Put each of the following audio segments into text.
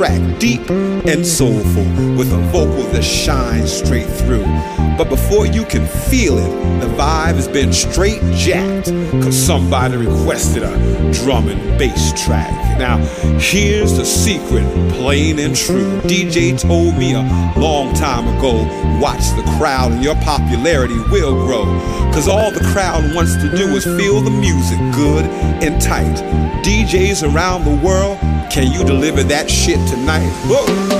And soulful with a vocal that shines straight through. But before you can feel it, the vibe has been straight jacked because somebody requested a drum and bass track. Now, here's the secret, plain and true. DJ told me a long time ago, watch watch the crowd and your popularity will grow. Cause all the crowd wants to do is feel the music good and tight. DJs around the world, can you deliver that shit tonight? Whoa.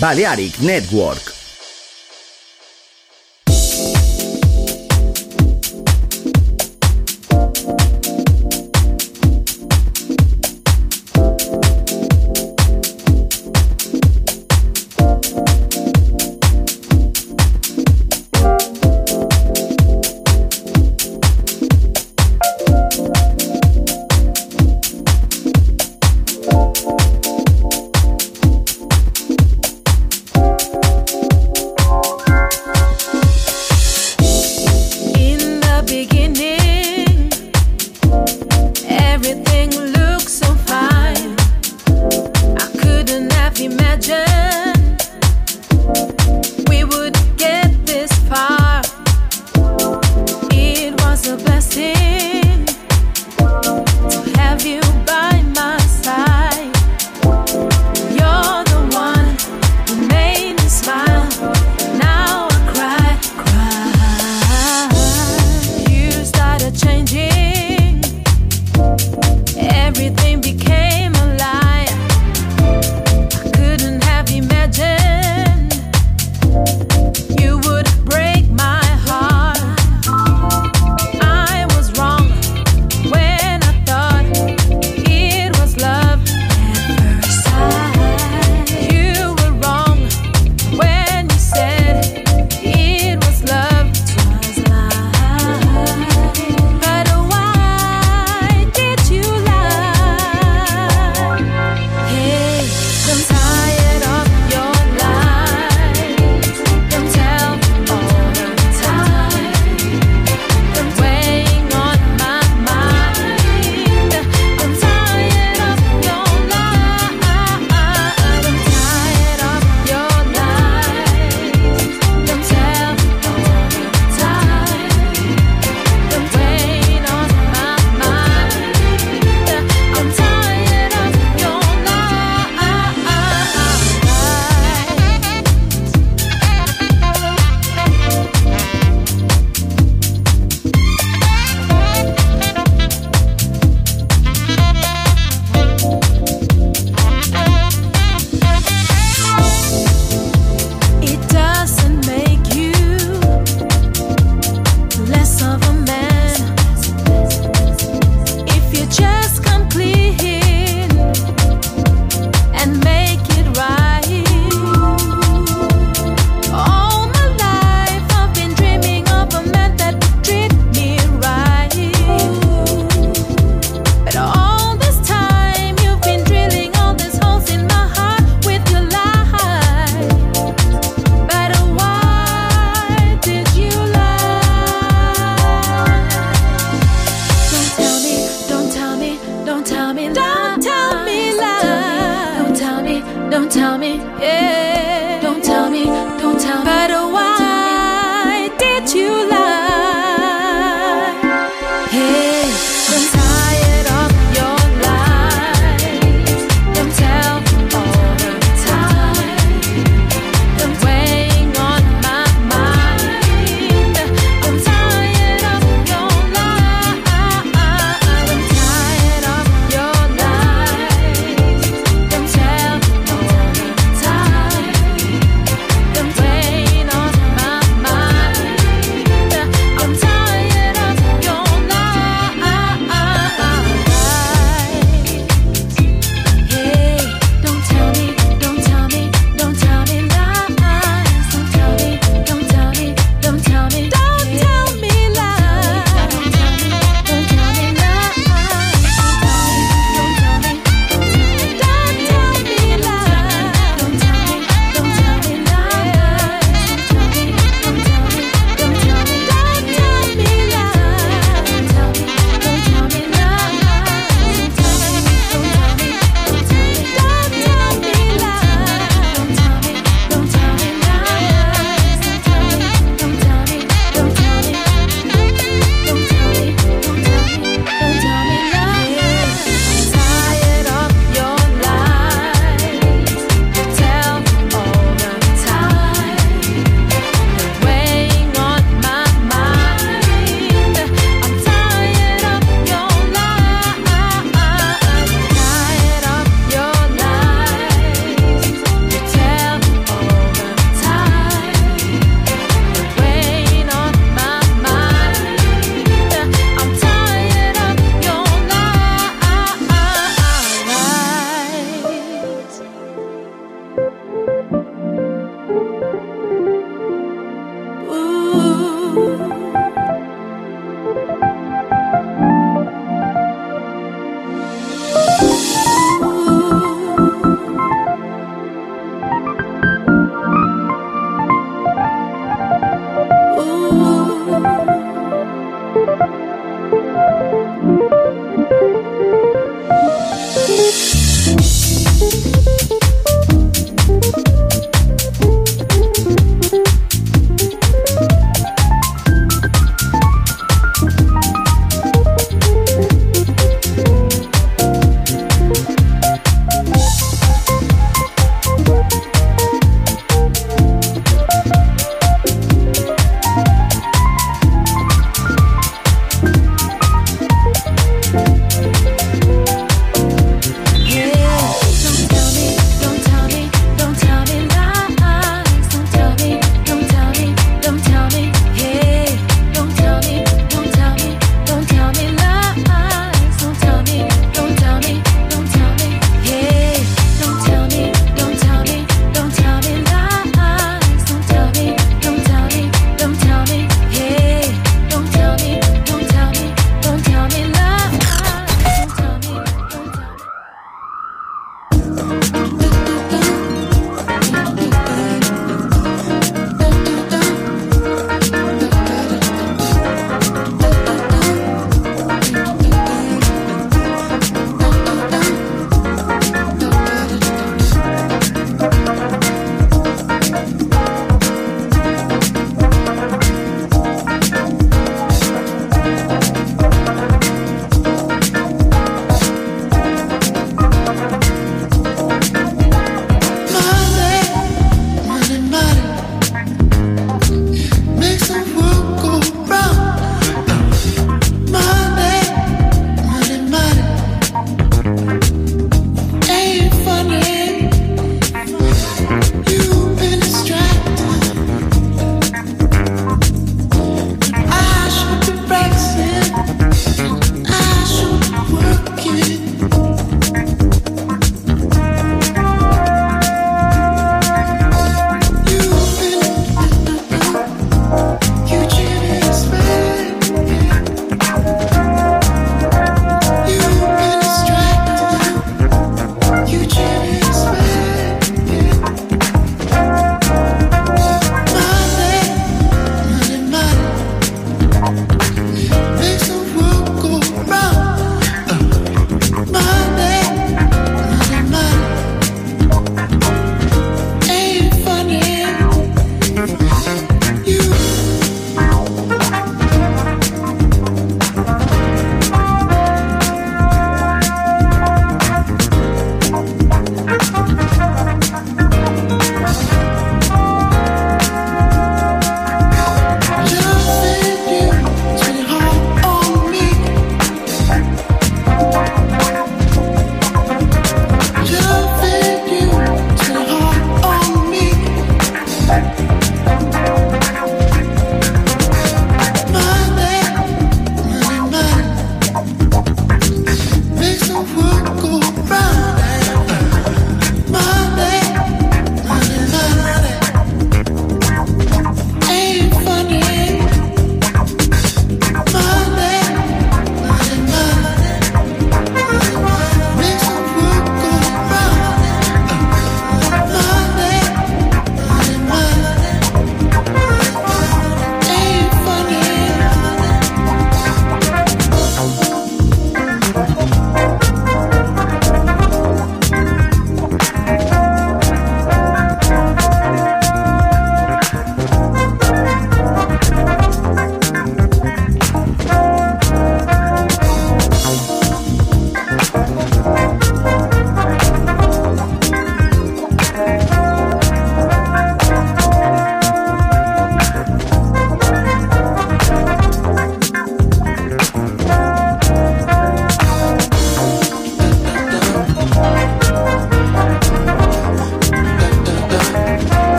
Balearic Network.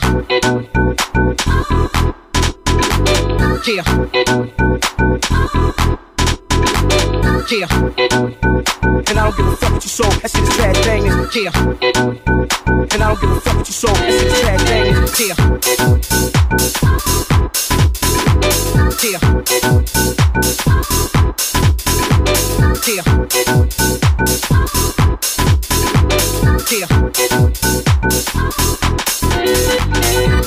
Yeah. Yeah. Yeah. And I don't give a fuck what you saw. That shit is sad thing. Yeah. And I don't give a fuck what you saw. That shit is sad thing. Yeah. Yeah. Yeah.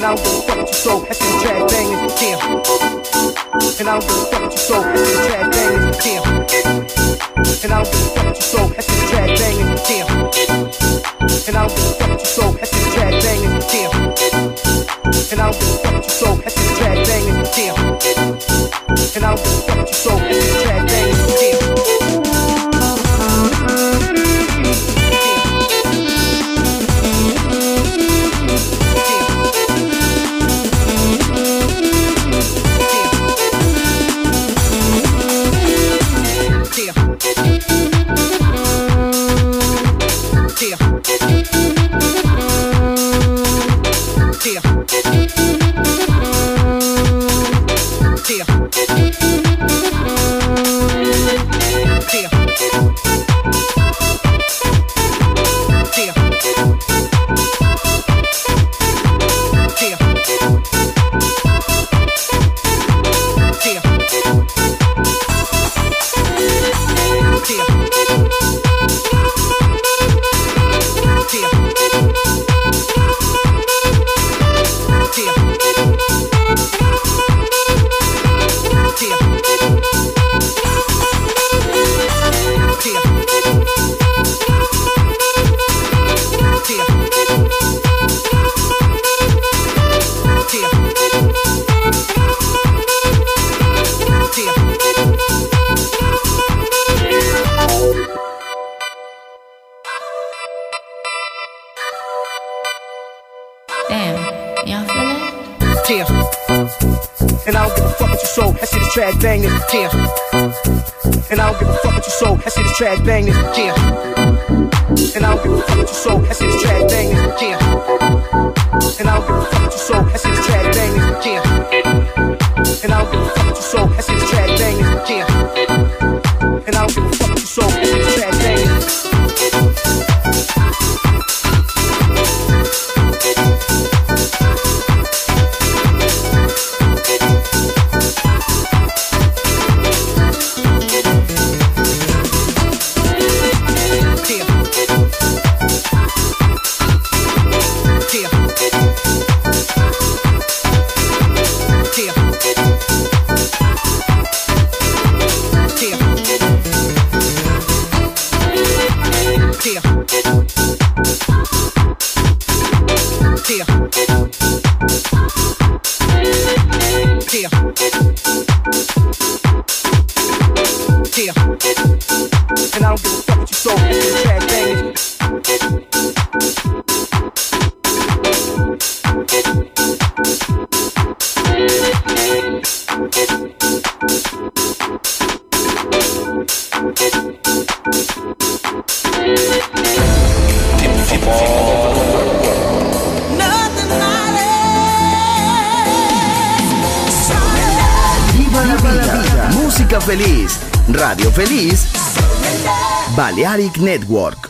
And I don't give a fuck what you sold, that's in the trash banging, damn. And I don't give a fuck what you sold, that's in the trash banging, damn. And I don't give a fuck what you sold, that's in the trash banging, damn. And I don't give a fuck what you sold, that's in the trash banging, damn. And I don't give a fuck what you sold, that's in the trash banging, damn. And I don't give a fuck what you sold, that's in the trash Network.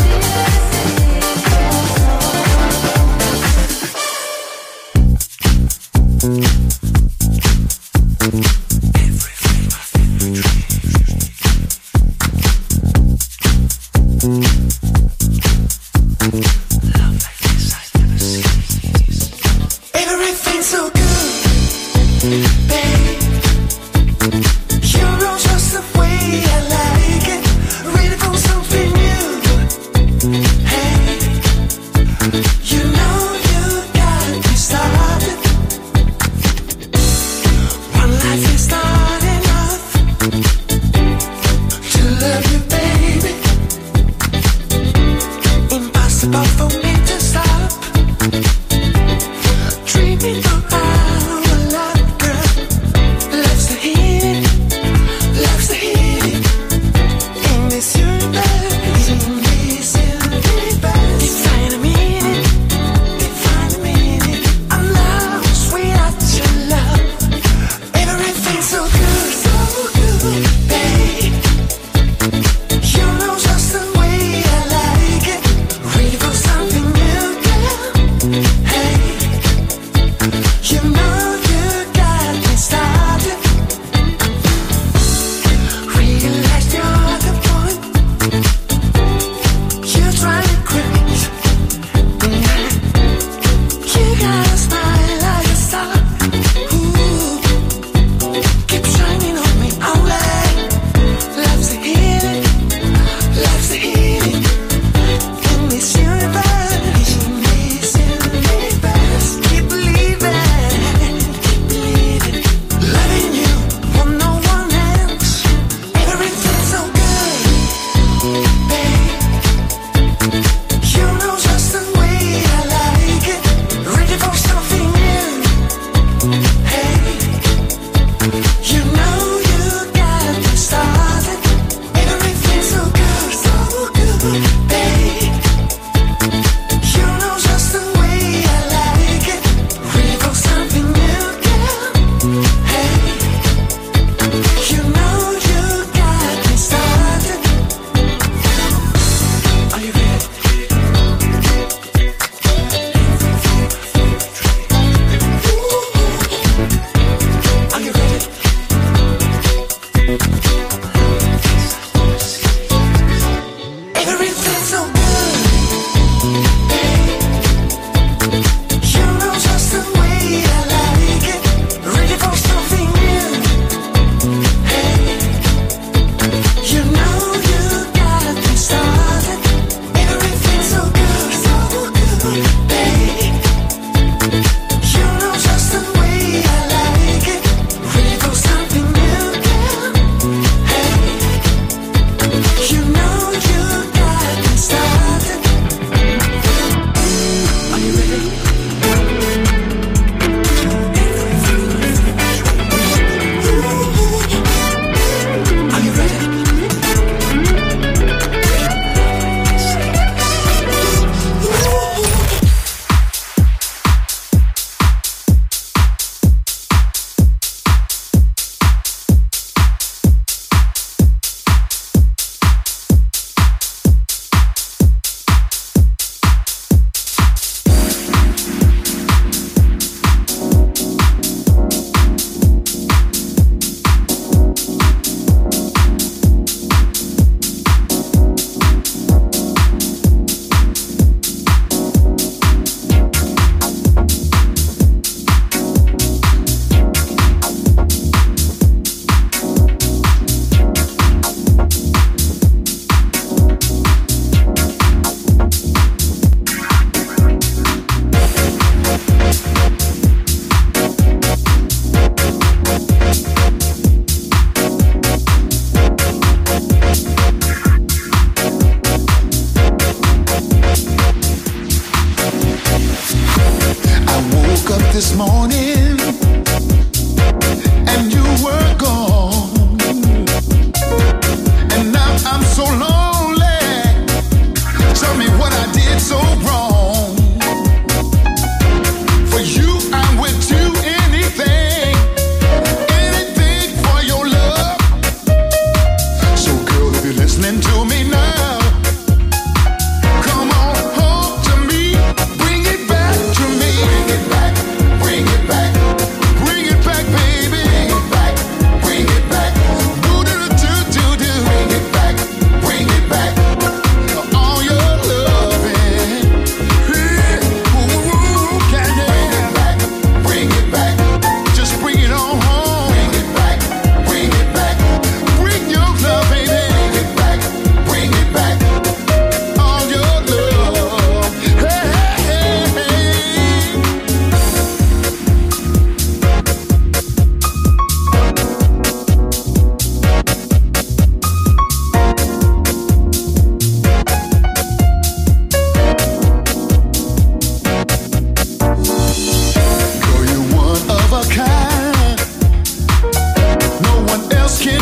skin